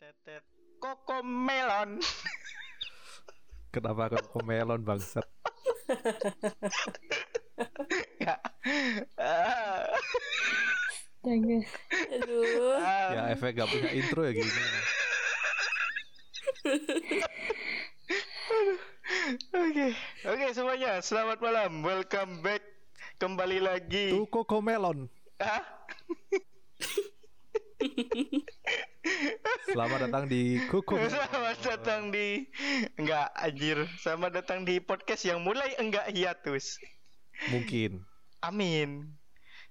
Tetet. Koko melon. Kenapa kok melon bangsat? ya. Ah. Aduh. Ya efek gak punya intro ya gini. Oke, oke semuanya, selamat malam, welcome back kembali lagi. Tuh koko melon. Hah? Selamat datang di Koko. Selamat datang di enggak anjir, selamat datang di podcast yang mulai enggak hiatus. Mungkin. Amin.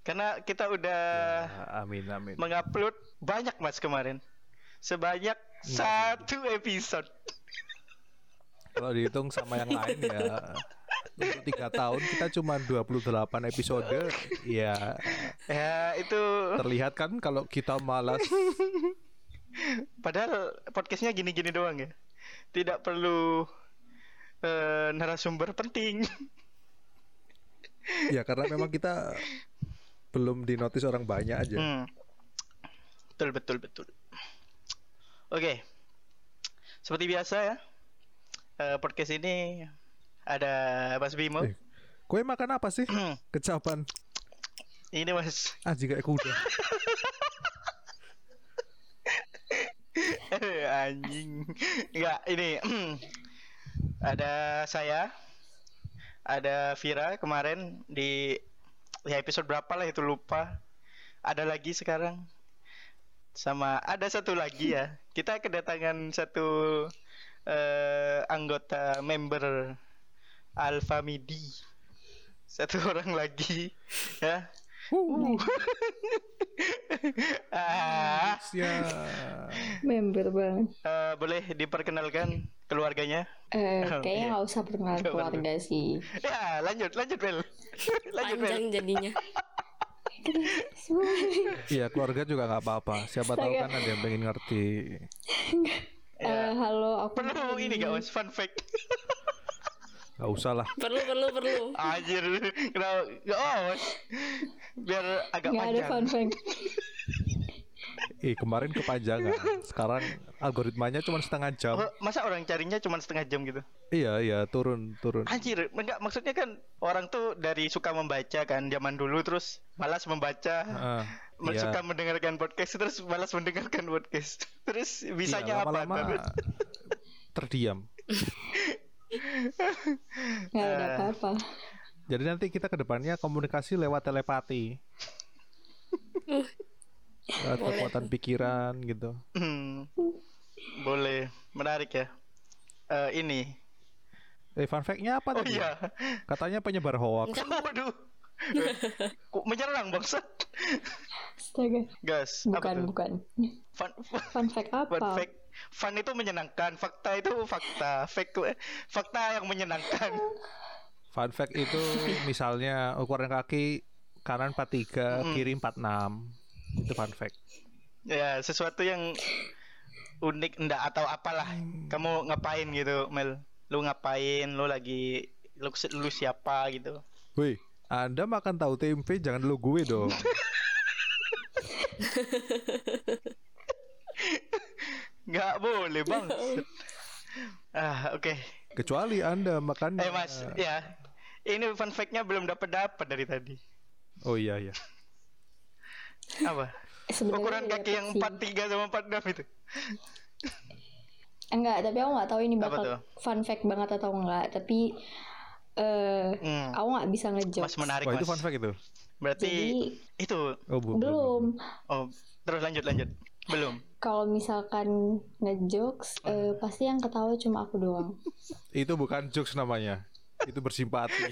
Karena kita udah Ya, amin amin. mengupload banyak mas kemarin, sebanyak satu episode. Kalau dihitung sama yang lain ya untuk tiga tahun kita cuma 28 episode ya Ya itu terlihat kan kalau kita malas Padahal podcastnya gini-gini doang ya. Tidak perlu eh, narasumber penting. ya karena memang kita belum dinotis orang banyak aja Hmm. Betul betul betul. Oke. Seperti biasa ya. eh, podcast ini ada Mas Bimo. Eh, kue makan apa sih kecapan Ini Mas aji kayak kuda anjing. Enggak, ini ada saya. Ada Vira kemarin di ya episode berapa lah itu lupa. Ada lagi sekarang. Sama ada satu lagi ya. Kita kedatangan satu eh, anggota member Alpha Midi. Satu orang lagi ya. Uh. ah, Member banget. eh, boleh diperkenalkan keluarganya? Eh, Oh, kayaknya iya. nggak usah perkenalan keluarga sih. Ya, lanjut, lanjut, Bel. lanjut, Bel. Panjang jadinya. Iya keluarga juga nggak apa-apa siapa tahu kan ada yang pengen ngerti Eh, halo, aku Perlu ini gak, Mas? Fun fact. Nggak usah lah Perlu perlu perlu. Anjir, kenapa? Oh, Mas. Biar agak Nggak ada panjang. fun fact. eh kemarin kepanjangan sekarang algoritmanya cuma setengah jam Oh, masa orang carinya cuma setengah jam gitu? iya iya turun turun Anjir, enggak maksudnya kan orang tuh dari suka membaca kan zaman dulu terus malas membaca. Men- iya. Suka mendengarkan podcast terus malas mendengarkan podcast. Terus bisanya Iya, apa? lama-lama terdiam Nggak ada Eh. apa-apa. jadi nanti kita ke depannya komunikasi lewat telepati lewat kekuatan pikiran gitu Hmm. Boleh, menarik ya. Eh ini. eh fun fact-nya apa Oh tadi iya. katanya penyebar hoax Waduh. Kok menyerang bangsat? Astaga. Gas. Bukan, apa tuh? bukan. Fun, Fun fact apa? fun fact. Fun itu menyenangkan, fakta itu fakta. Fact fakta yang menyenangkan. Fun fact itu misalnya ukuran kaki kanan 43, Hmm. kiri 46. Itu fun fact. Ya, sesuatu yang unik enggak atau apalah. Kamu ngapain gitu, Mel? Lu ngapain? Lu lagi lu, lu siapa gitu? Woi, Anda makan tahu tempe jangan lu gue dong. Nggak boleh, Bang. ah, oke. Kecuali Anda makan Eh, Mas, ya. Ini fun fact-nya belum dapat dapat dari tadi. Oh iya iya. Apa? Sebenarnya Ukuran kaki yang sih. 43 sama 46 itu. Enggak, tapi aku nggak tahu ini bakal fun fact banget atau enggak. Tapi eh Hmm. aku nggak bisa ngejok. Mas menarik, Wah Mas. itu fun fact itu. Berarti Jadi- itu Oh bu- Belum. oh terus lanjut lanjut. Belum. Kalau misalkan ngejokes, eh, pasti yang ketawa cuma aku doang. Itu bukan jokes namanya. Itu bersimpati.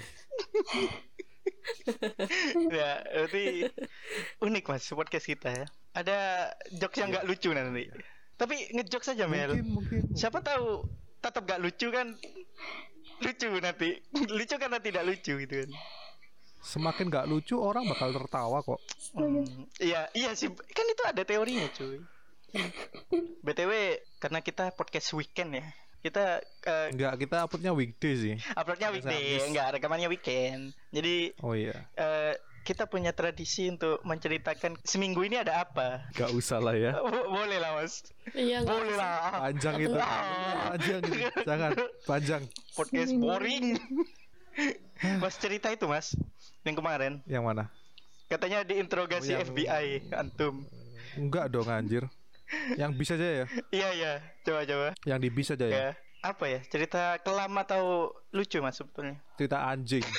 ya, berarti unik Mas podcast kita ya. Ada jokes yang nggak lucu nanti. Tapi ngejokes saja Mel. Mungkin mungkin. Siapa tahu tetap gak lucu kan? Lucu nanti. lucu karena tidak lucu gitu kan. Semakin nggak lucu orang bakal tertawa kok. Hmm, Iya, iya sih. Kan itu ada teorinya, cuy. BTW, karena kita podcast weekend ya. Kita eh, Enggak, kita uploadnya weekday sih. uploadnya weekday, enggak rekamannya weekend. Jadi Oh iya. eh, kita punya tradisi untuk menceritakan seminggu ini ada apa. Gak usah lah ya. Bo- boleh lah mas. Iya Boleh lah. Panjang itu. Panjang itu. Jangan. Panjang. Podcast boring. mas cerita itu mas. Yang kemarin Yang mana? katanya diinterogasi Oh, yang- FBI antum. Enggak dong anjir. Yang bisa aja ya. Iya iya. Coba coba. Yang di bis aja ya. Ya. Apa ya cerita kelam atau lucu mas sebetulnya? Cerita anjing.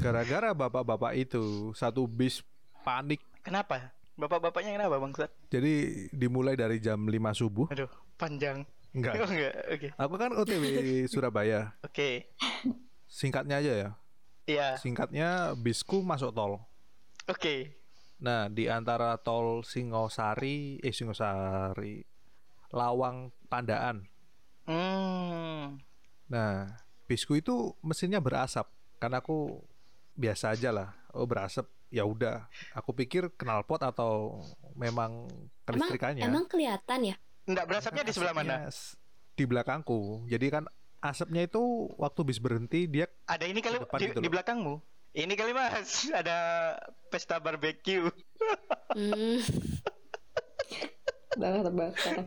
Gara-gara bapak-bapak itu satu bis panik. Kenapa? Bapak-bapaknya kenapa bang Sat? Jadi dimulai dari jam 5 subuh. Aduh panjang. Oh, Enggak. enggak. Oke. Aku kan OTW Surabaya. Oke. Singkatnya aja ya. Iya. Singkatnya bisku masuk tol. Oke. Nah, di antara tol Singosari, eh Singosari, Lawang, Pandaan. Hmm. Nah, bisku itu mesinnya berasap. Kan aku biasa aja lah. Oh, berasap. Ya udah. Aku pikir knalpot atau memang Emang, kelistrikannya. emang kelihatan ya? Enggak berasapnya di sebelah mana? Di belakangku. Jadi kan asapnya itu waktu bis berhenti dia Ada ini kali Di gitu di belakangmu. Ini kali mas, ada pesta barbecue. Hmm. Bakar-bakar.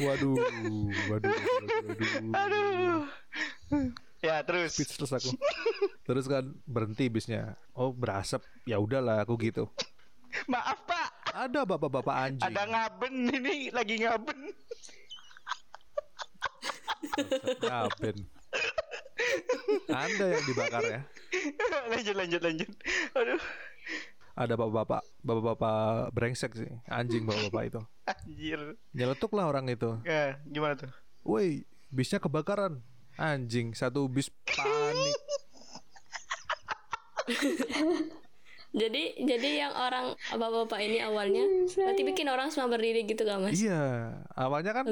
waduh, waduh, waduh, waduh. Aduh. Ya terus. Speechless aku. Terus kan berhenti bisnya. Oh, berasap. Ya udahlah aku gitu. Maaf pak, Ada bapak-bapak anjing. ada ngaben ini lagi ngaben. Ngaben. Anda yang dibakar ya. lanjut lanjut lanjut. Aduh, Ada bapak-bapak, bapak-bapak brengsek sih. Anjing bapak-bapak itu. anjir. Nyeletuk lah orang itu. Ya, gimana tuh? Woi, bisnya kebakaran. Anjing, satu bis panik. Jadi jadi yang orang bapak-bapak ini awalnya berarti bikin orang semua berdiri gitu gak mas? Iya, awalnya kan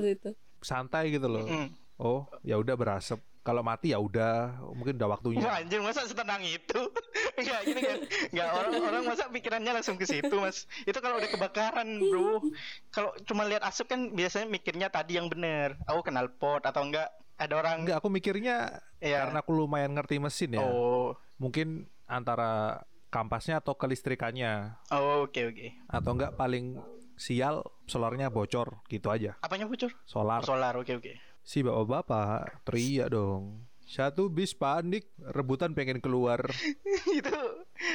santai gitu loh. Mm. Oh, ya udah berasap. Kalau mati ya udah, mungkin udah waktunya. Wah anjir masa setenang itu? Enggak gini kan. Enggak orang-orang masa pikirannya langsung ke situ, Mas. Itu kalau udah kebakaran, Bro. Kalau cuma lihat asap kan biasanya mikirnya tadi yang bener. Aku kenal pot atau enggak ada orang Enggak, aku mikirnya Iya. karena aku lumayan ngerti mesin ya. Oh. Mungkin antara kampasnya atau kelistrikannya Oh, oke oke. atau enggak paling sial solarnya bocor gitu aja. Apanya bocor? Solar. Solar, oke oke. Si bapak-bapak teriak dong. Satu bis panik, rebutan pengen keluar. itu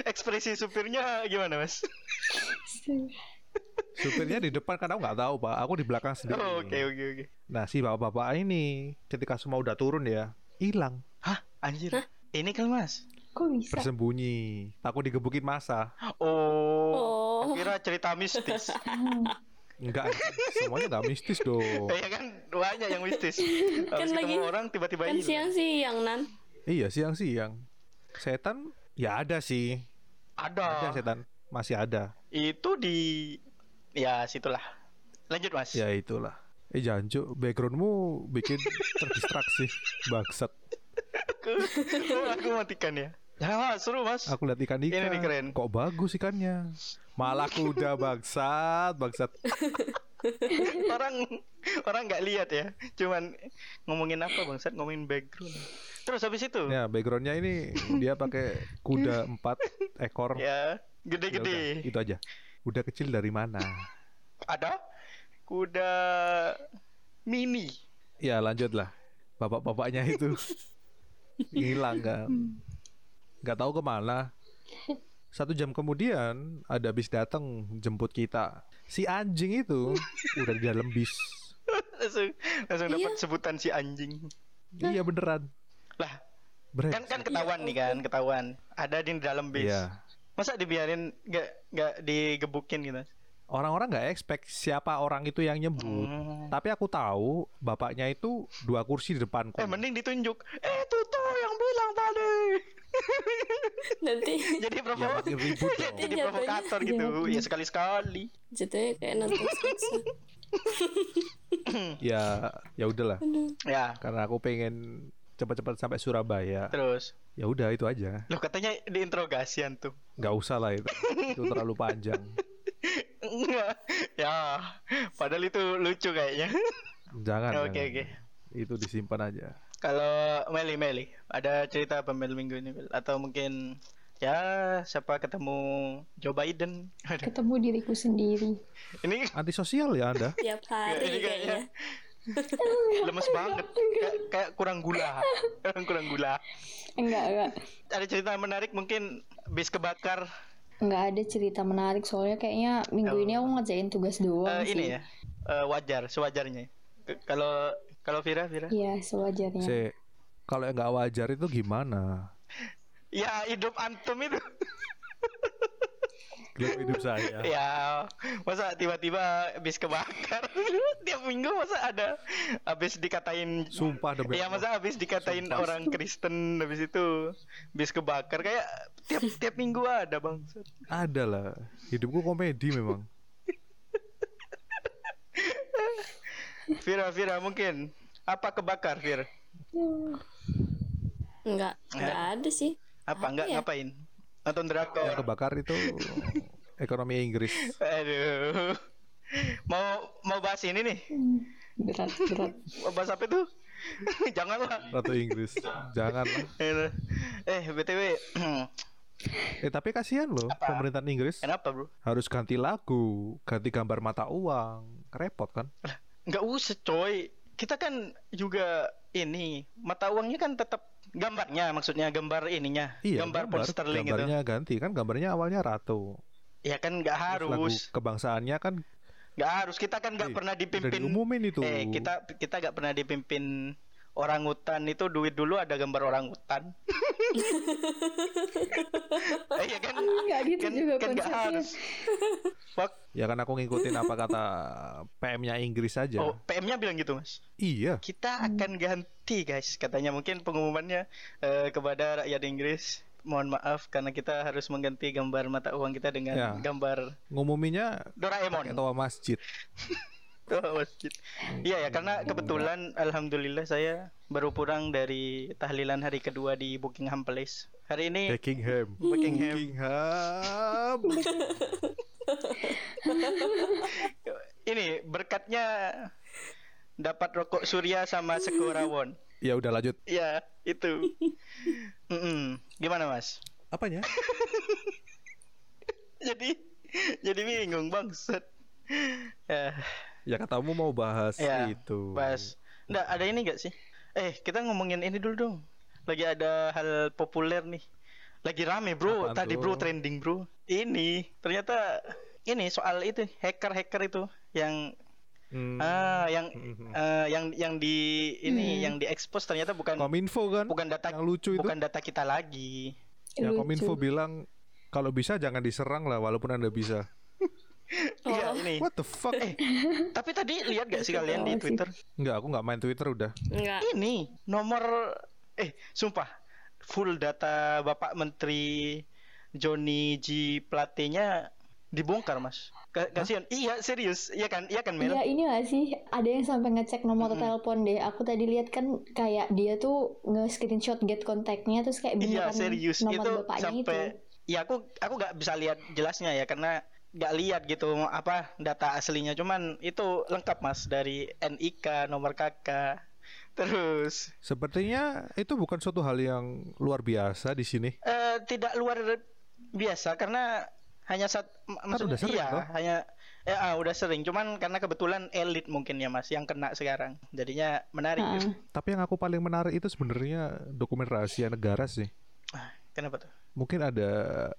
ekspresi supirnya gimana, Mas? Supirnya di depan kan aku nggak tahu pak. Aku di belakang sendiri. Oh, oke oke oke. Nah si bapak-bapak ini ketika semua udah turun ya hilang Hah, anjir. Ini kan, Mas. Kok bisa? bersembunyi. Takut digebukin masa. Oh. Oh. aku Kira cerita mistis. Enggak, semuanya nggak mistis dong. Eh, ya kan banyak yang mistis. Kan Habis lagi- orang tiba-tiba Kan siang-siang nan. Iya siang-siang. Setan ya ada sih. Ada Ada. setan masih ada. Itu di ya situlah. Lanjut, Mas. Ya itulah. Eh Janjo, backgroundmu bikin terdistraksi. Bangsat. aku, aku matikan ya. Ya, seru, Mas. Aku lihat ikan-ikan. Ini nih keren. Kok bagus ikannya? Malah kuda bangsat, bangsat. orang orang nggak lihat ya. Cuman ngomongin apa, Bang? Saat ngomongin background. Terus habis itu Ya, backgroundnya ini dia pakai kuda empat ekor. ya Ya gede-gede. udah, itu aja. Kuda kecil dari mana? Ada kuda mini. Ya lanjutlah. Bapak-bapaknya itu hilang kan. Nggak tahu ke mana. Satu jam kemudian ada bis datang jemput kita. Si anjing itu udah di dalam bis. langsung langsung Iya. dapat sebutan si anjing. Iya beneran. Lah, Brengsek. kan kan ketahuan nih kan, ketahuan. Ada di dalam bis. Iya. Masa dibiarin nggak nggak digebukin gitu? Orang-orang nggak expect siapa orang itu yang nyebut. Hmm. Tapi aku tahu bapaknya itu dua kursi di depanku. Eh mending ditunjuk. Eh itu tuh yang bilang tadi. Nanti Jadi provo Ya, ribut jadi Jatuhnya- provokator gitu. Ya sekali-sekali. jatuhnya kayak nonton sketsa. Ya, ya udahlah. Ya, Karena aku pengen cepat-cepat sampai Surabaya. terus. Ya udah itu aja. Loh katanya diinterogasian tuh. Nggak usah lah itu. Itu terlalu panjang. Enggak. ya, padahal itu lucu kayaknya. Jangan. Oke, oke. Itu disimpan aja. Kalau Meli Meli, ada cerita apa Mel minggu ini Mel? Atau mungkin ya siapa ketemu Joe Biden? Ketemu diriku sendiri. ini Antisosial ya Anda? Tiap ini hari kayaknya kayaknya. lemes banget, kayak, kayak kurang gula, kurang kurang gula. Enggak, enggak. Ada cerita menarik mungkin bis kebakar Enggak ada cerita menarik soalnya kayaknya minggu ini aku ngerjain tugas doang Eh, sih. ini ya eh, wajar sewajarnya. Kalau kalau Vira Vira, Iya, sewajarnya. Si, kalau yang nggak wajar itu gimana? ya hidup antum itu. Gelap hidup saya. Ya, masa tiba-tiba habis kebakar tiap minggu masa ada habis dikatain Sumpah demi Iya Allah. masa habis dikatain Sumpah. orang Kristen habis itu habis kebakar kayak tiap tiap minggu ada bang. Ada lah. Hidupku komedi memang. Vira Vira mungkin apa kebakar Vir? Enggak, enggak ada sih. Apa enggak ya? ngapain? Nonton Yang drakor. kebakar itu ekonomi Inggris. Aduh. Mau mau bahas ini nih. Berat, berat. Mau bahas apa itu? Janganlah. Ratu Inggris. Jangan lah. Eh, BTW. Eh tapi kasihan loh Apa? pemerintahan Inggris Kenapa, Bro? harus ganti lagu, ganti gambar mata uang. Repot kan? Nggak usah coy. Kita kan juga ini Mata uangnya kan tetap Gambarnya maksudnya gambar ininya Iya, Gambar, pound sterling itu gambarnya ganti. Kan gambarnya awalnya ratu. Ya kan nggak Terus lagu harus. kebangsaannya kan nggak harus. Kita kan nggak Eh, pernah dipimpin. itu. Eh kita kita nggak pernah dipimpin orang hutan itu duit dulu ada gambar orang hutan eh, ya kan Enggak gitu kan, juga kan konsepnya. harus Fuck. ya kan aku ngikutin apa kata PM-nya Inggris aja. oh PM-nya bilang gitu mas Iya. kita akan ganti guys katanya mungkin pengumumannya eh, kepada rakyat Inggris mohon maaf karena kita harus mengganti gambar mata uang kita dengan Ya. gambar Ngumuminya Doraemon toa masjid. Toa masjid. Iya ya karena kebetulan alhamdulillah saya baru pulang dari tahlilan hari kedua di Buckingham Palace. Hari ini Buckingham. Buckingham. Buckingham. ini berkatnya dapat rokok surya sama sekorawon. ya udah lanjut. Ya itu. Mm-mm. Gimana mas? Apanya? Jadi jadi bingung bangsat. Ya, Ya katamu mau bahas ya itu. Pas. Nggak ada ini nggak sih? Eh kita ngomongin ini dulu dong. Lagi ada hal populer nih. Lagi rame bro. Apaan Tadi tuh? bro trending bro. Ini ternyata ini soal itu hacker-hacker itu yang Hmm. ah yang Mhm. eh, yang yang di ini Hmm. yang diekspos ternyata bukan Kominfo kan? bukan data yang lucu itu. bukan data kita lagi. Ya Lucu. Kominfo bilang kalau bisa jangan diserang lah walaupun Anda bisa. Iya Oh. ini. What the fuck? Eh, Tapi tadi lihat gak sih kalian di. Twitter? Enggak, aku nggak main Twitter udah. Enggak. Ini nomor eh sumpah full data Bapak Menteri Johnny G Plate-nya dibongkar, Mas. Ka- Kasihan. Iya, serius. Iya kan? Iya kan, Mel? Iya ini gak sih ada yang sampai ngecek nomor Mm-mm. telepon deh. Aku tadi lihat kan kayak dia tuh nge-screenshot get kontaknya terus kayak Iya, serius. nomor Itu bapaknya sampai itu. Ya aku aku nggak bisa lihat jelasnya ya karena nggak lihat gitu apa data aslinya cuman itu lengkap mas dari NIK nomor KK terus Sepertinya itu bukan suatu hal yang luar biasa di sini. eh tidak luar biasa karena hanya saat mak- maksudnya udah sering, iya toh. hanya ya ah, udah sering cuman karena kebetulan elit mungkin ya mas yang kena sekarang jadinya menarik Ah. gitu. Tapi yang aku paling menarik itu sebenarnya dokumen rahasia negara sih. Kenapa tuh Mungkin ada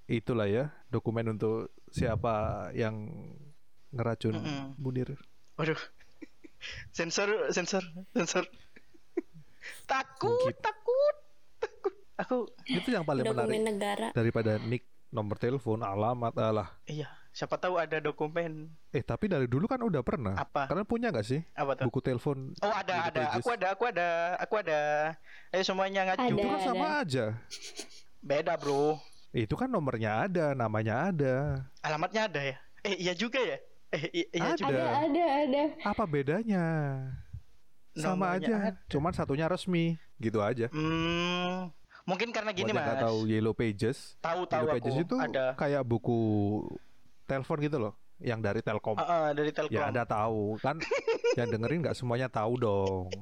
itulah ya dokumen untuk siapa yang ngeracun Mm-mm. Munir. waduh sensor sensor sensor takut Mungkin. takut takut aku Itu yang paling Dokumen menarik negara. daripada nick, nomor telepon, alamat, alah. iya siapa tahu ada dokumen Eh tapi dari dulu kan udah pernah. Apa? Kalian punya nggak sih apa tuh buku telepon? oh ada ada pages. aku ada aku ada aku ada ayo semuanya ngacu Ada. Itu kan sama aja. beda bro Itu kan nomornya ada, namanya ada. alamatnya ada ya eh iya juga ya eh iya Ada. juga Ada ada ada. Apa bedanya? Sama Nomornya aja. ada. Cuman satunya resmi, gitu aja. Hmm, mungkin karena gini Buat mas. tahu Yellow Pages. Tahu tahu Yellow aku Pages itu ada. kayak buku telepon gitu loh, yang dari Telkom. Ah, ah, dari Telkom. Ya ada tahu kan? yang dengerin nggak semuanya tahu dong.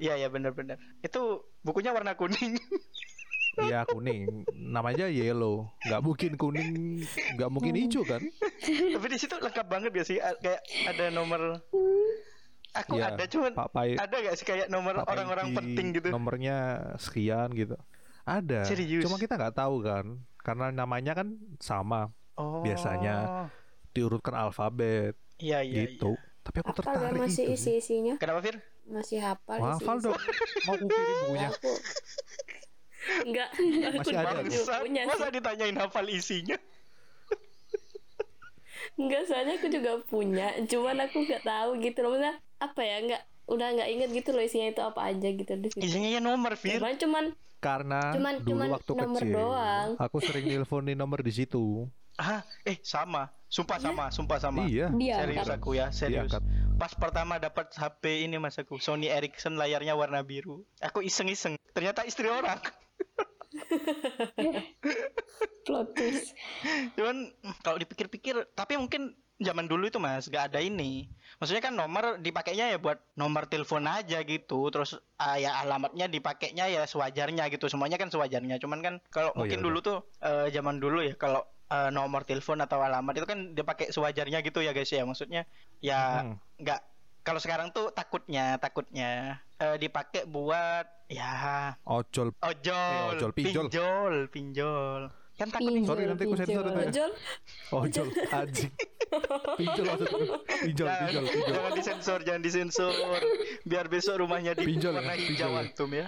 Iya iya benar-benar. Itu bukunya warna kuning. Iya kuning, namanya yellow. Nggak mungkin kuning, nggak mungkin hijau kan? Tapi di situ lengkap banget gak sih? A- Kayak ada nomor. Aku Iya, ada cuman Pak Pai, ada gak sih kayak nomor Pak orang-orang penting gitu? Nomornya sekian gitu. Ada. Serius? Cuma kita nggak tahu kan, karena namanya kan sama, Oh. biasanya. diurutkan alfabet Iya iya. gitu. Tapi aku Hafal gak tertarik masih gitu. isi isinya? Kenapa Fir? Masih hafal Wah, hafal dong. Mau aku kirim bukunya. Aku Enggak, Masih ada. aku Bangsa, punya sih. masa ditanyain hafal isinya? Enggak, soalnya aku juga punya, cuman aku nggak tahu gitu loh. Maksudnya apa ya? Enggak udah nggak inget gitu loh isinya itu apa aja gitu di situ. Isinya ya nomor Fir. Cuman cuman Karena Cuman- dulu cuman waktu nomor kecil, doang. aku sering nelponin nomor di situ. Ah, eh sama. Sumpah sama, sumpah sama. Iya, Dia Serius aku ya, serius. diangkat. Pas pertama dapat HP ini mas aku, Sony Ericsson layarnya warna biru. Aku iseng-iseng, ternyata istri orang. Plot twist. Cuman kalau dipikir-pikir, tapi mungkin zaman dulu itu mas gak ada ini. Maksudnya kan nomor dipakainya ya buat nomor telepon aja gitu. Terus ah, ya alamatnya dipakainya ya sewajarnya gitu. Semuanya kan sewajarnya. Cuman kan kalau Oh, mungkin iya, dulu tuh eh, zaman dulu ya kalau eh, nomor telepon atau alamat itu kan dipakai sewajarnya gitu ya guys ya. Maksudnya ya Hmm. Kalau sekarang tuh takutnya takutnya eh, dipakai buat ya Ojol. ojol, Eh, ojol, pinjol. pinjol, pinjol. Kan takut Pinjol, Sorry, nanti aku sensor itu ya. ojol Ojol anjing. Pinjol. Pinjol, Jangan- pinjol, pinjol. Jangan disensor, jangan disensor. Biar besok rumahnya di Pinjol ya, warna hijau ya. antum ya.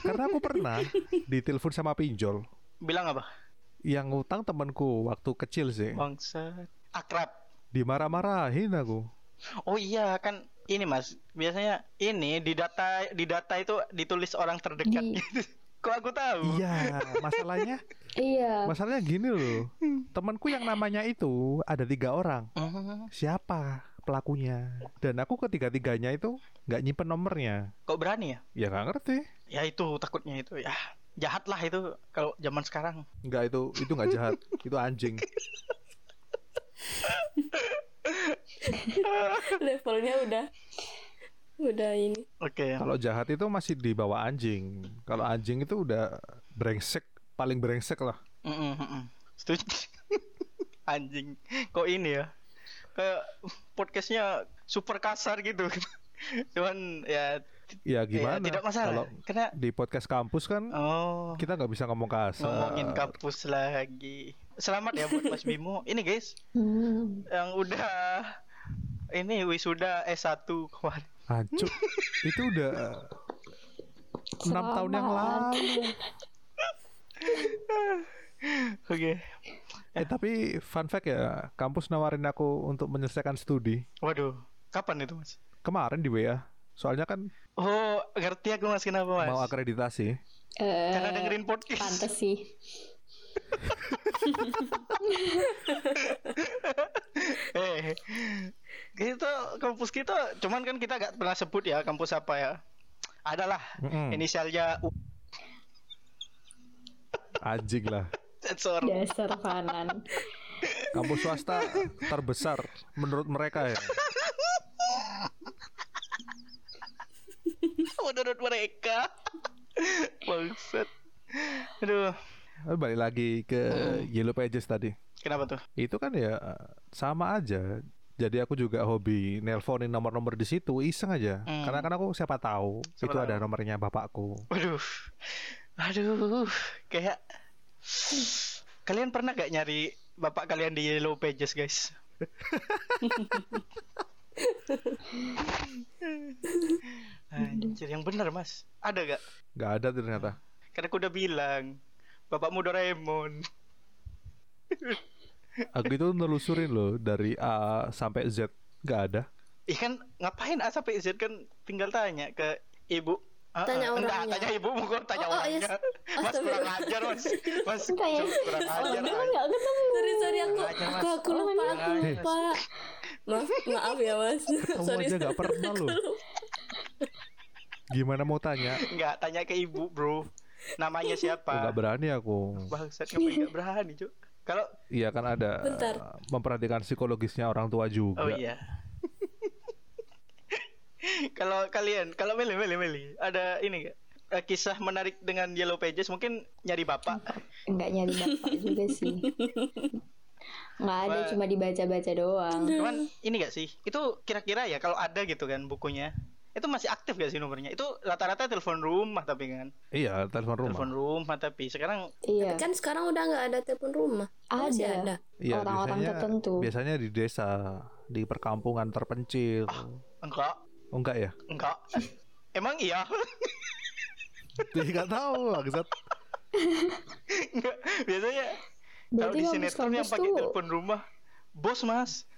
Karena aku pernah ditelepon sama pinjol Bilang apa? yang ngutang temanku waktu kecil sih. Bangsat. Akrab. Dimarah-marahin aku. Oh iya kan ini Mas, biasanya ini di data di data itu ditulis orang terdekat Di- gitu. Kok aku tahu? Iya, masalahnya Iya. masalahnya gini loh. Temanku yang namanya itu ada tiga orang. Hmm, Siapa pelakunya? Dan aku ketiga-tiganya itu nggak nyimpen nomornya. kok berani ya? Ya nggak ngerti. Ya itu takutnya itu ya. Jahat lah itu kalau zaman sekarang. Nggak itu itu nggak jahat. itu anjing. levelnya udah udah ini. Oke. Kalau jahat itu masih di bawah anjing. Kalau anjing itu udah brengsek, paling brengsek lah. Mm-mm. Setuju. Anjing. Kok ini ya? Kayak podcastnya super kasar gitu. Cuman ya, Ya ya gimana? tidak masalah. Kalau Karena di podcast kampus kan oh kita nggak bisa ngomong kasar. ngomongin kampus lagi. Selamat ya buat Mas Bimo. Ini guys, Hmm. yang udah ini wisuda S1 kemarin. Hancur. itu udah enam tahun yang lalu. Oke. Eh tapi fun fact ya, kampus nawarin aku untuk menyelesaikan studi Waduh, kapan itu Mas? kemarin di WA. Soalnya kan Oh, ngerti aku Mas kenapa Mas? mau akreditasi. Eh, Karena dengerin podcast. Pantes sih. eh, kita kampus kita, cuman kan kita gak pernah sebut ya kampus apa ya. Adalah Mm-mm. inisialnya U Anjing lah. sensor. Dasar Fanan. Kampus swasta terbesar menurut mereka ya. Menurut mereka. Bangsat. Aduh, Eh, Balik lagi ke Yellow Pages tadi. kenapa tuh? Itu kan ya sama aja. Jadi aku juga hobi nelponin nomor-nomor di situ iseng aja. Hmm. Karena kan aku siapa tahu Siapa itu tahu. ada nomornya bapakku. Waduh. Aduh, kayak Kalian pernah gak nyari bapak kalian di Yellow Pages, guys? Anjir, yang bener, Mas. Ada gak? Gak ada ternyata. Karena aku udah bilang, bapakmu Doraemon. Aku itu nelusurin loh dari A sampai Z. Gak ada. Ih kan ngapain A sampai Z kan tinggal tanya ke ibu. Ah, Tanya ah, enggak, orangnya. tanya ibu kok tanya Oh, oh, yes. orangnya. Mas kurang ajar, Mas. Mas Kayak kurang ajar. orangnya kan Mas. nggak ketemu. Sorry sorry aku Aja, aku aku lupa aku lupa. Maaf maaf ya mas. Kamu sorry. aja gak pernah loh. Gimana mau tanya? Enggak, tanya ke ibu, Bro. Namanya Oh, siapa? gak berani aku. Bangsat ngapain enggak berani, Cuk? Kalau Iya kan ada Bentar. memperhatikan psikologisnya orang tua juga. oh iya. kalau kalian, kalau Meli, Meli, Meli, ada ini gak? Eh, kisah menarik dengan Yellow Pages mungkin nyari bapak. Nggak nyari bapak juga sih. Nggak ada, cuma dibaca-baca doang. Cuman ini gak sih? Itu kira-kira ya kalau ada gitu kan bukunya. Itu masih aktif gak sih nomornya? Itu rata-rata telepon rumah tapi kan. Iya, telepon rumah. Telepon rumah tapi sekarang Iya, Kan sekarang udah nggak ada telepon rumah. Masih ada. ada. Iya, Orang-orang biasanya, tertentu. Biasanya di desa, di perkampungan terpencil. enggak, Oh enggak ya? enggak. Emang iya? Dia nggak tahu, bangsat. enggak. Biasanya kalau di sinetron yang pakai telepon rumah, bos mas,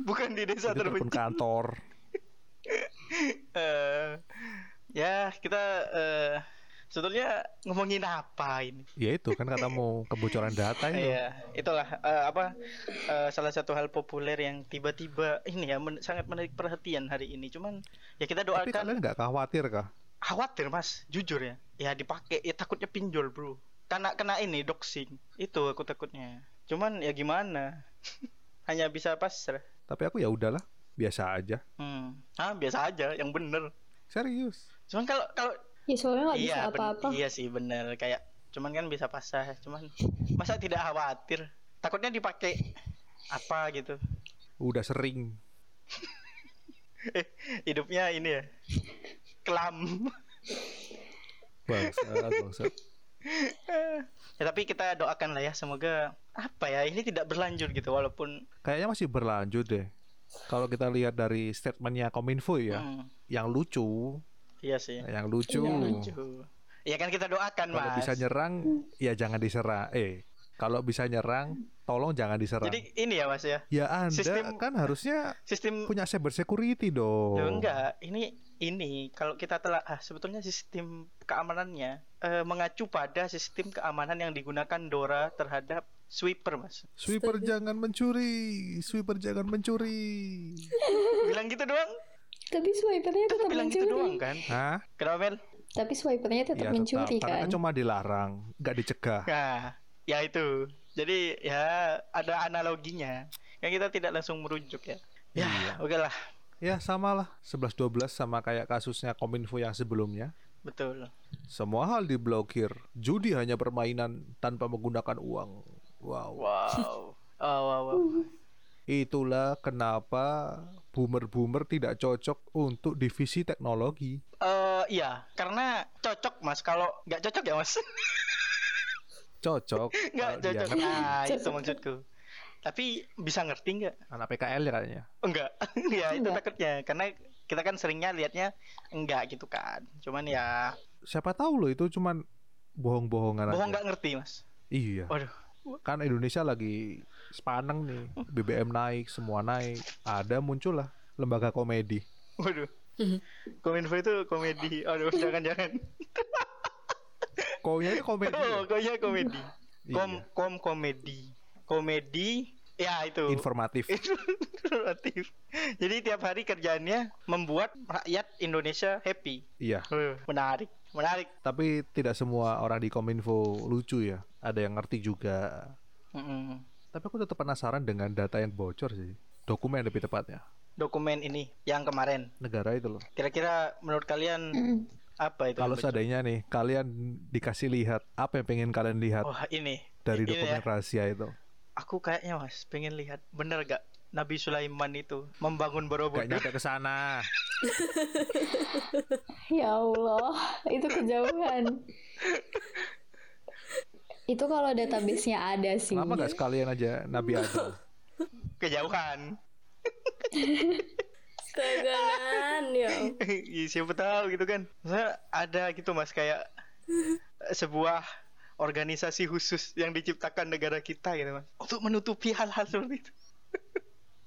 bukan di desa Itu telepon terpencil. kantor. Eh, ya kita eh, sebetulnya ngomongin apa ini? Ya itu kan katamu kebocoran data itu. Iya, itulah eh, apa eh, salah satu hal populer yang tiba-tiba ini ya men- sangat menarik perhatian hari ini. Cuman ya kita Tapi doakan kalian nggak khawatir kah? khawatir mas, jujur ya. Ya dipakai, ya takutnya pinjol bro. Karena kena ini doxing, itu aku takutnya. Cuman ya gimana? Hanya bisa pasrah. Tapi aku ya udahlah, biasa aja. Hmm. Ah biasa aja, yang bener. Serius. Cuman kalau kalau Ya soalnya nggak bisa iya, ben- apa-apa. iya sih bener kayak cuman kan bisa pasrah cuman masa tidak khawatir takutnya dipakai apa gitu Udah sering. eh hidupnya ini ya kelam Bangsat, bangsat. ya tapi kita doakan lah ya semoga apa ya ini tidak berlanjut gitu walaupun Kayaknya masih berlanjut deh. Kalau kita lihat dari statementnya Kominfo ya, hmm, yang lucu, iya sih yang lucu. Iya. lucu ya kan kita doakan Kalau mas bisa nyerang, ya jangan diserang. Eh, kalau bisa nyerang, tolong jangan diserang. jadi ini ya mas ya ya Anda sistem- kan harusnya sistem punya cyber security dong. Ya enggak, ini ini kalau kita telah ah, sebetulnya sistem keamanannya eh, mengacu pada sistem keamanan yang digunakan Dora terhadap sweeper, Mas. Sweeper jangan mencuri, sweeper jangan mencuri. Bilang gitu doang. Tapi swipernya tetap Bilang gitu doang mencuri. kan. Hah? Kenapa, Mel? Tapi swipernya tetap Ya mencuri tetap, karena kan. kan cuma dilarang, nggak dicegah. Nah, ya itu. Jadi ya ada analoginya. Yang kita tidak langsung merujuk ya. Ya, Iya. oke lah. Ya sama lah, 11-12 sama kayak kasusnya Kominfo yang sebelumnya. Betul. Semua hal diblokir. Judi hanya permainan tanpa menggunakan uang. Wow. Wow. Oh, wow, wow. Itulah kenapa boomer-boomer tidak cocok untuk divisi teknologi. Eh, iya, karena cocok, Mas. Kalau nggak cocok ya, Mas. Cocok. Nggak kalau dia cocok. ngerti. Nah, itu maksudku. Tapi bisa ngerti nggak? Anak PKL ya kayaknya. Enggak. ya itu Enggak. takutnya karena kita kan seringnya lihatnya enggak gitu kan. Cuman ya Siapa tahu loh itu cuman bohong-bohongan bohong nggak ngerti, Mas. Iya. Waduh. Kan Indonesia lagi sepaneng nih. BBM naik, semua naik. Ada muncul lah lembaga komedi. Waduh. Kominfo itu komedi. Aduh, jangan-jangan. Kau-nya itu komedi. Oh, ya? kayaknya komedi. Kom Iya. kom komedi. Komedi ya itu. Informatif. Informatif. Jadi tiap hari kerjaannya membuat rakyat Indonesia happy. Iya. Menarik, menarik. Tapi tidak semua orang di Kominfo lucu ya. Ada yang ngerti juga. Mm-mm. Tapi aku tetap penasaran dengan data yang bocor sih. Dokumen lebih tepatnya. Dokumen ini yang kemarin. Negara itu loh. Kira-kira menurut kalian Mm. apa itu? Kalau seandainya nih kalian dikasih lihat apa yang pengen kalian lihat Wah ini dari ini dokumen ya. rahasia itu. Aku kayaknya mas pengen lihat bener gak Nabi Sulaiman itu membangun Gak Borobudur. nyampe ke sana. Ya Allah, itu kejauhan. itu kalau database-nya ada sih. Lama gak sekalian aja Nabi Adam? Kejauhan. Kegangan ya. Ih, Siapa tahu gitu kan. Maksudnya ada gitu mas kayak sebuah organisasi khusus yang diciptakan negara kita gitu mas untuk menutupi hal-hal seperti itu.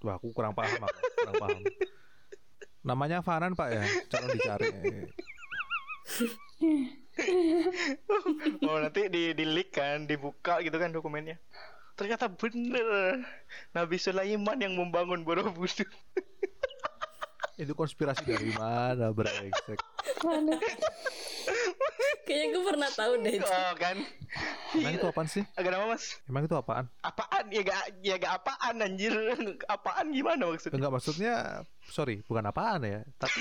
Wah aku kurang paham aku, kurang paham. Namanya Fanan pak ya, calon dicari. Oh nanti di di leak kan, dibuka gitu kan dokumennya. Ternyata bener Nabi Sulaiman yang membangun Borobudur. Itu konspirasi dari mana brengsek? Mana? Kayaknya gue pernah tahu deh. itu. Oh kan? Emang itu apaan sih? Agak nama mas? Emang itu apaan? Apaan? Ya gak, ya gak apaan anjir. Apaan gimana maksudnya? Enggak maksudnya, sorry, bukan apaan ya, tapi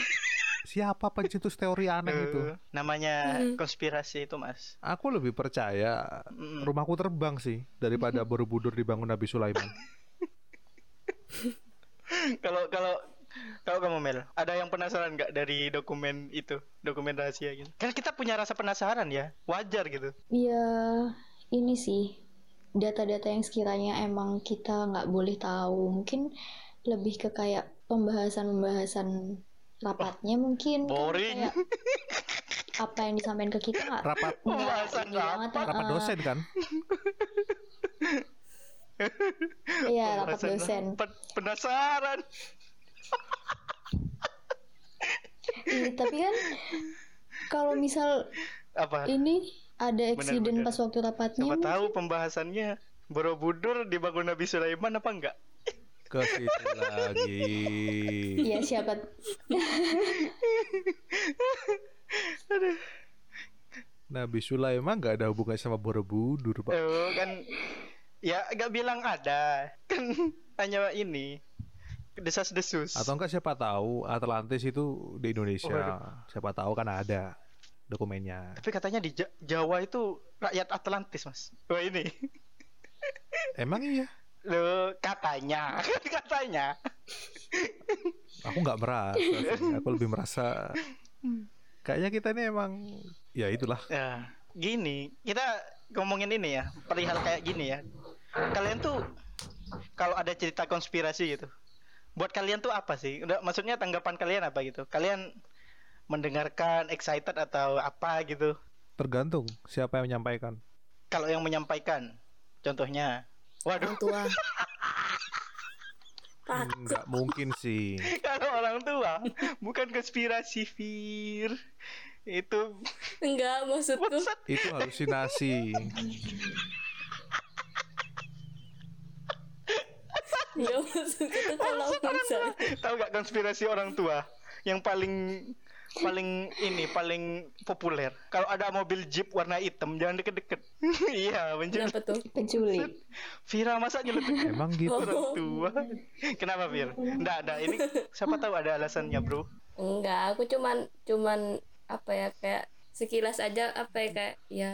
siapa pencetus teori aneh itu? Eh, namanya Hmm. konspirasi itu mas Aku lebih percaya Mm. rumahku terbang sih daripada Borobudur dibangun Nabi Sulaiman. kalau kalau kalau kamu Mel? Ada yang penasaran nggak dari dokumen itu dokumen rahasia gitu? Kan kita punya rasa penasaran ya. Wajar gitu. Ya, ini sih. Data-data yang sekiranya emang kita nggak boleh tahu. Mungkin lebih ke kayak pembahasan-pembahasan rapatnya mungkin. Kan boring. kayak apa yang disampaikan ke kita nggak? Rapat. Pembahasan ini banget rapat. rapat dosen kan? Iya, rapat dosen. rapat. penasaran Iya, tapi kan kalau misal apa? ini ada eksiden pas waktu rapatnya siapa tahu pembahasannya Borobudur dibangun Nabi Sulaiman apa enggak? Ke situ lagi. ya siapa? Nabi Sulaiman nggak ada hubungannya sama Borobudur, Pak. Oh, kan ya nggak bilang ada. Kan hanya ini desas-desus Atau enggak siapa tahu Atlantis itu di Indonesia. Waduh. Siapa tahu kan ada dokumennya. tapi katanya di Ja- Jawa itu rakyat Atlantis mas wah ini Emang iya? lo katanya katanya Aku nggak merasa. Aku lebih merasa kayaknya kita ini emang ya itulah. ya gini kita ngomongin ini ya perihal kayak gini ya kalian tuh kalau ada cerita konspirasi gitu buat kalian tuh apa sih udah maksudnya tanggapan kalian apa gitu kalian mendengarkan excited atau apa gitu Tergantung siapa yang menyampaikan. kalau yang menyampaikan contohnya waduh orang tua Nggak mungkin sih. kalau orang tua bukan konspirasi Fir itu enggak maksudku. Itu halusinasi. kalau misal tahu gak konspirasi orang tua yang paling paling ini paling populer? Kalau ada mobil jeep warna hitam jangan deket-deket. Iya menculik kenapa tuh? Penculik Vira masa nyeletuk Emang gitu. orang tua? Kenapa Vir enggak ada ini siapa tahu ada alasannya bro. Enggak aku cuman cuman apa ya kayak sekilas aja apa ya kayak ya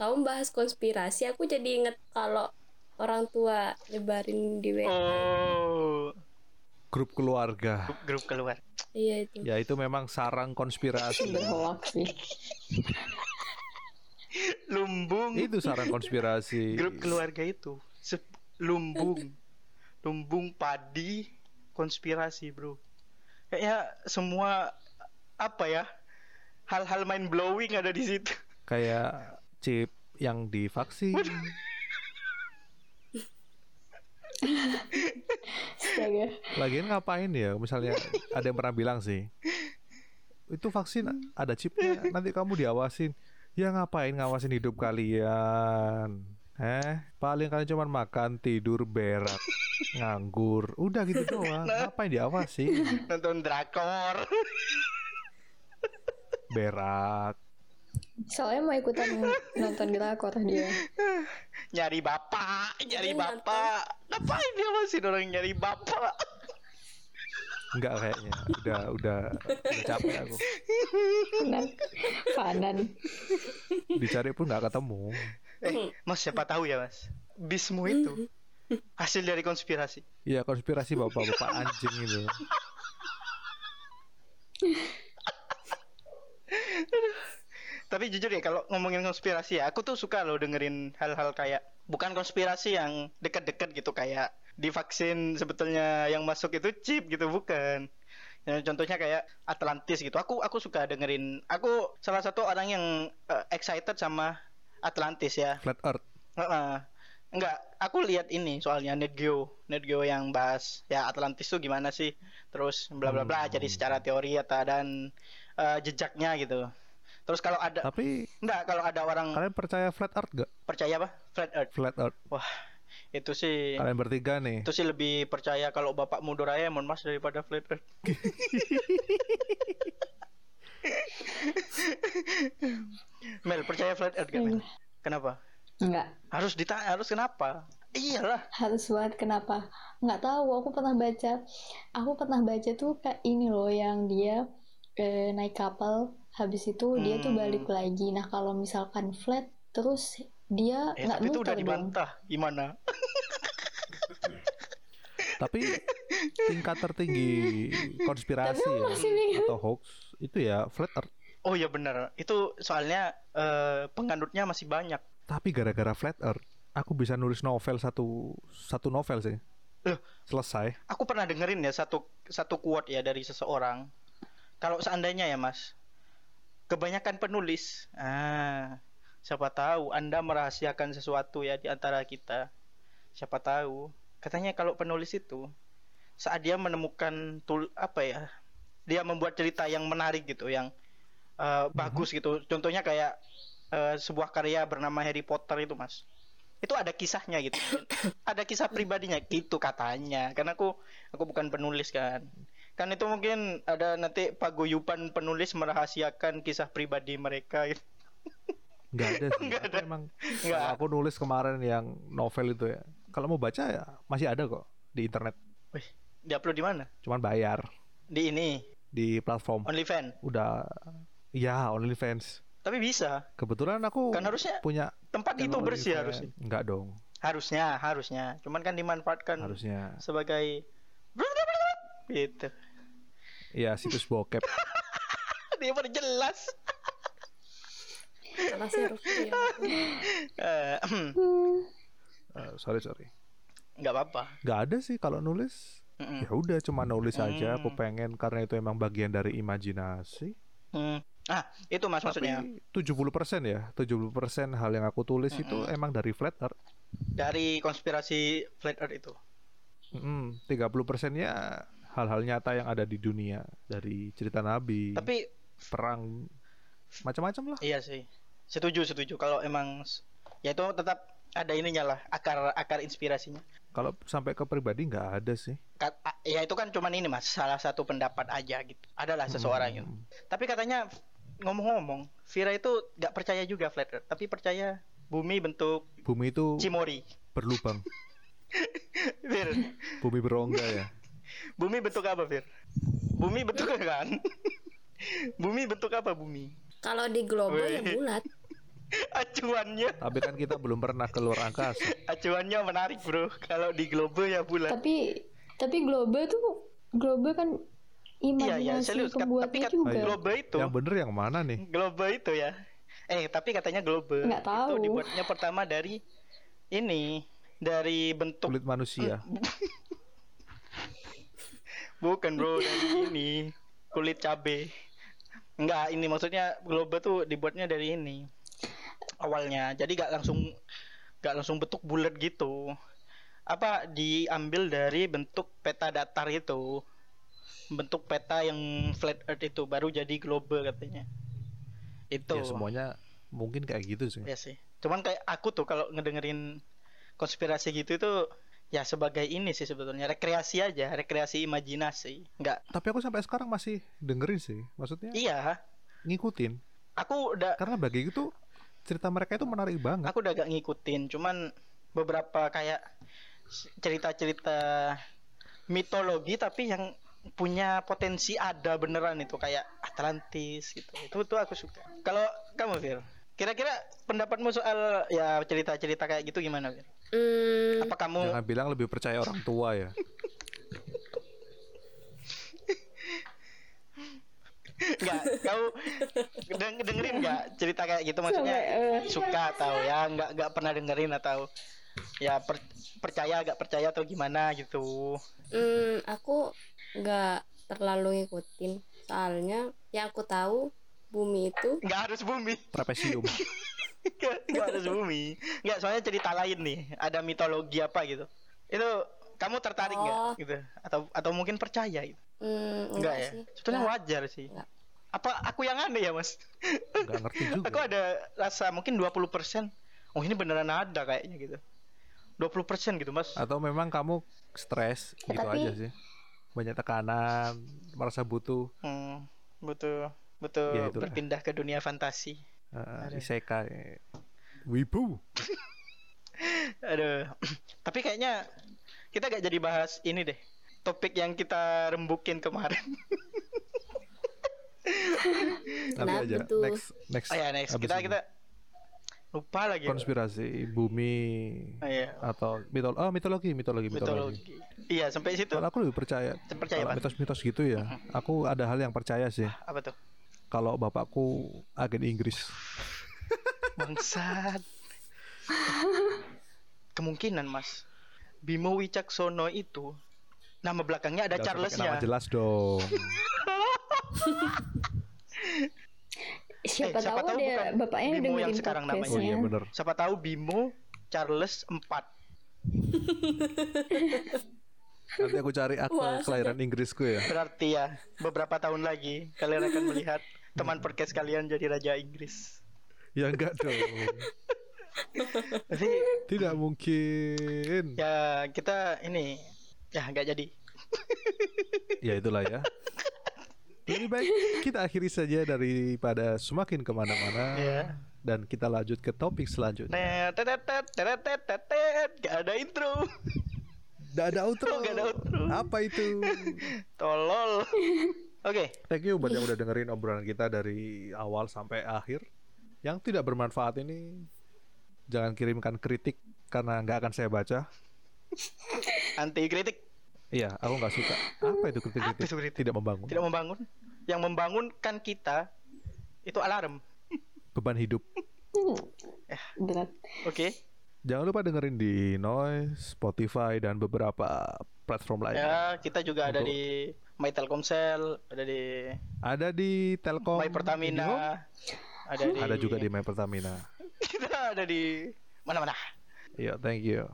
tahu bahas konspirasi. Aku jadi inget kalau orang tua nyebarin di WA oh. Grup keluarga. grup, grup keluar. Iya itu. Ya itu memang sarang konspirasi. lumbung. Itu sarang konspirasi. grup keluarga itu. Se- lumbung. Lumbung padi konspirasi bro. Kayaknya semua apa ya hal-hal mind blowing ada di situ. Kayak chip yang divaksin. Lagian ngapain ya? Misalnya ada yang pernah bilang sih, itu vaksin ada chipnya, nanti kamu diawasin. Ya ngapain ngawasin hidup kalian? Eh, paling kalian cuma makan, tidur, berak, nganggur. Udah gitu doang. Ngapain diawasin? nonton drakor Berak. Soalnya mau ikutan nonton drakor dia. Nyari bapak nyari Dia bapak. ngapain dia masih orang nyari bapak? Enggak kayaknya. Udah udah, udah capek aku. Fanan. Fanan. Dicari pun nggak ketemu. eh mas siapa tahu ya mas? Bismu itu. Hasil dari konspirasi. Ya konspirasi bapak-bapak anjing itu. tapi jujur ya kalau ngomongin konspirasi ya aku tuh suka loh dengerin hal-hal kayak bukan konspirasi yang deket-deket gitu kayak di vaksin sebetulnya yang masuk itu chip gitu bukan Ya, contohnya kayak Atlantis gitu aku aku suka dengerin aku salah satu orang yang eh, excited sama Atlantis ya Flat Earth. Heeh. Enggak, aku lihat ini soalnya NetGeo, NetGeo yang bahas ya Atlantis tuh gimana sih, terus bla bla bla, Hmm. jadi secara teori atau dan eh, jejaknya gitu. Terus kalau ada, Tapi enggak kalau ada orang kalian percaya Flat Earth gak? percaya apa flat Earth, Flat Earth. wah itu sih Kalian bertiga nih. itu sih lebih percaya kalau bapakmu Doraemon mas daripada flat Earth. Mel percaya flat Earth gak Mel? Kenapa? enggak Harus ditanya, harus kenapa? Iyalah. harus banget kenapa nggak tahu aku pernah baca aku pernah baca tuh kayak ini loh yang dia eh, naik kapal habis itu dia tuh Hmm. balik lagi nah kalau misalkan flat terus dia Eh, nggak itu udah muter dong dibantah. Gimana? Tapi tingkat tertinggi konspirasi ya, atau hoax itu ya flat earth. Oh iya benar. Itu soalnya eh, penganutnya masih banyak. Tapi gara-gara flat earth, aku bisa nulis novel satu satu novel sih. Loh. Selesai. Aku pernah dengerin ya satu satu quote ya dari seseorang. Kalau seandainya ya Mas, kebanyakan penulis, ah, siapa tahu Anda merahasiakan sesuatu ya di antara kita. Siapa tahu. Katanya kalau penulis itu saat dia menemukan tul apa ya, dia membuat cerita yang menarik gitu, yang eh, bagus gitu. Contohnya kayak eh, sebuah karya bernama Harry Potter itu Mas. Itu ada kisahnya gitu. ada kisah pribadinya gitu katanya. Karena aku aku bukan penulis kan. Kan itu mungkin ada nanti paguyuban penulis merahasiakan kisah pribadi mereka gitu. Nggak ada sih. Nggak ada. emang Nggak. aku nulis kemarin yang novel itu ya. Kalau mau baca ya masih ada kok di internet. Wih, diupload di mana? Cuman bayar Di ini, di platform. OnlyFans. Udah ya OnlyFans. Tapi bisa. Kebetulan aku Kan harusnya punya tempat itu bersih harusnya. Enggak dong, Harusnya, harusnya. Cuman kan dimanfaatkan harusnya. sebagai gitu. Ya situs bokep. Dia jelas. salah sih Hmm. Eh, sorry sorry. nggak apa-apa. Nggak ada sih kalau nulis. Mm-mm. Ya udah cuma nulis aja. Aku Hmm. pengen karena itu emang bagian dari imajinasi. Hmm. Ah, itu Mas maksudnya. Tapi 70% ya, 70% hal yang aku tulis itu Mm-mm. emang dari flat earth. Dari konspirasi flat earth itu. Mm, 30%-nya hal-hal nyata yang ada di dunia dari cerita nabi, Tapi perang macam-macam lah. Iya sih. Setuju, setuju. Kalau emang ya itu tetap ada ininya lah, akar akar inspirasinya. Kalau sampai ke pribadi nggak ada sih. Ka- a- ya itu kan cuman ini Mas, salah satu pendapat aja gitu. Adalah seseorang gitu. Hmm. Tapi katanya ngomong-ngomong, Vira itu nggak percaya juga flat earth, tapi percaya bumi bentuk Bumi itu cimori. berlubang, bumi berongga ya. bumi bentuk apa, Vir? Bumi bentuk apa kan? bumi bentuk apa bumi? kalau di global ya Wih. bulat Acuannya, Tapi kan kita belum pernah keluar angkasa. acuannya menarik, Bro. Kalau di globe ya bulat. tapi tapi global tuh global kan Iya, iya, imajinasi serius. Tapi kat- juga globe itu Yang bener yang mana nih? Globe itu ya. Eh, tapi katanya globe Nggak tahu. itu dibuatnya pertama dari ini dari bentuk Kulit manusia. Bukan bro dari ini kulit cabe. Enggak, ini maksudnya globe tuh dibuatnya dari ini awalnya. Jadi gak langsung gak langsung bentuk bulat gitu. Apa diambil dari bentuk peta datar itu. Bentuk peta yang flat earth itu baru jadi globe katanya. Itu. Ya semuanya mungkin kayak gitu sih. Iya sih. Cuman kayak aku tuh kalau ngedengerin konspirasi gitu itu ya sebagai ini sih sebetulnya rekreasi aja, rekreasi imajinasi. Enggak. Tapi aku sampai sekarang masih dengerin sih. Maksudnya Iya, ngikutin. aku udah Karena bagi itu cerita mereka itu menarik banget. aku udah gak ngikutin, cuman beberapa kayak cerita-cerita mitologi tapi yang punya potensi ada beneran itu kayak Atlantis gitu. Itu tuh aku suka. Kalau kamu Fir, kira-kira pendapatmu soal ya cerita-cerita kayak gitu gimana Fir? Hmm, Apa kamu Jangan bilang lebih percaya orang tua ya. Enggak, kau deng- dengerin nggak cerita kayak gitu maksudnya eh. suka atau ya nggak nggak pernah dengerin atau ya per- percaya nggak percaya atau gimana gitu. hmm, aku nggak terlalu ngikutin soalnya yang aku tahu bumi itu Nggak harus bumi, Trapesium. nggak nggak harus bumi. Nggak soalnya cerita lain nih, ada mitologi apa gitu. Itu kamu tertarik nggak Oh. gitu? Atau atau mungkin percaya gitu? hmm, Enggak, enggak, ya? sih Sebetulnya wajar sih. Nggak. Apa aku yang aneh ya mas? Nggak ngerti juga. Aku ada rasa mungkin 20% Oh ini beneran ada kayaknya gitu 20% gitu mas Atau memang kamu stres Ya, gitu tapi- aja sih. Banyak tekanan, merasa butuh hmm, Betul Betul Ya, itulah. berpindah ke dunia fantasi uh, Ada. isekai. Wibu. Aduh Tapi kayaknya Kita gak jadi bahas ini deh Topik yang kita rembukin kemarin Nanti Kenapa aja. tuh? Next next. Oh ya next kita ini. kita lupa lagi. konspirasi bumi Oh, iya. atau mitol oh mitologi mitologi mitologi. Mitologi. Iya sampai situ. Kalau aku lebih percaya Percaya, mitos-mitos gitu ya. Aku ada hal yang percaya sih. Apa tuh? Kalau bapakku agen Inggris. Bangsat. Kemungkinan mas. Bimo Wicaksono itu nama belakangnya ada Charlesnya. Nama jelas dong. Siapa, Eh, siapa tahu bukan bapaknya Bimo dengerin yang sekarang namanya. Oh iya bener. Siapa tahu Bimo Charles 4 Nanti aku cari akte kelahiran Inggrisku ya. Berarti ya beberapa tahun lagi kalian akan melihat teman podcast kalian jadi raja Inggris. Ya enggak dong. Tidak mungkin. ya kita ini ya nggak jadi. Ya itulah ya. Lebih baik kita akhiri saja daripada semakin ke mana-mana Ya. dan kita lanjut ke topik selanjutnya. Tet. Gak ada intro. Nggak ada outro. Nggak ada outro. Apa itu? Tolol. Oke, Thank you buat yang udah dengerin obrolan kita dari awal sampai akhir. Yang tidak bermanfaat ini jangan kirimkan kritik karena nggak akan saya baca. anti kritik Iya, aku nggak suka. Apa itu kritik-kritik? Apa itu kritik? Tidak membangun. tidak membangun. Yang membangunkan kita itu alarm. Beban hidup. Berat. Oke. Jangan lupa dengerin di Noise, Spotify, dan beberapa platform lainnya. Ya, kita juga ada di My Telkomsel, ada di Ada di Telkom. My Pertamina, ada di Ada juga di My Pertamina. kita ada di mana-mana. Iya, thank you.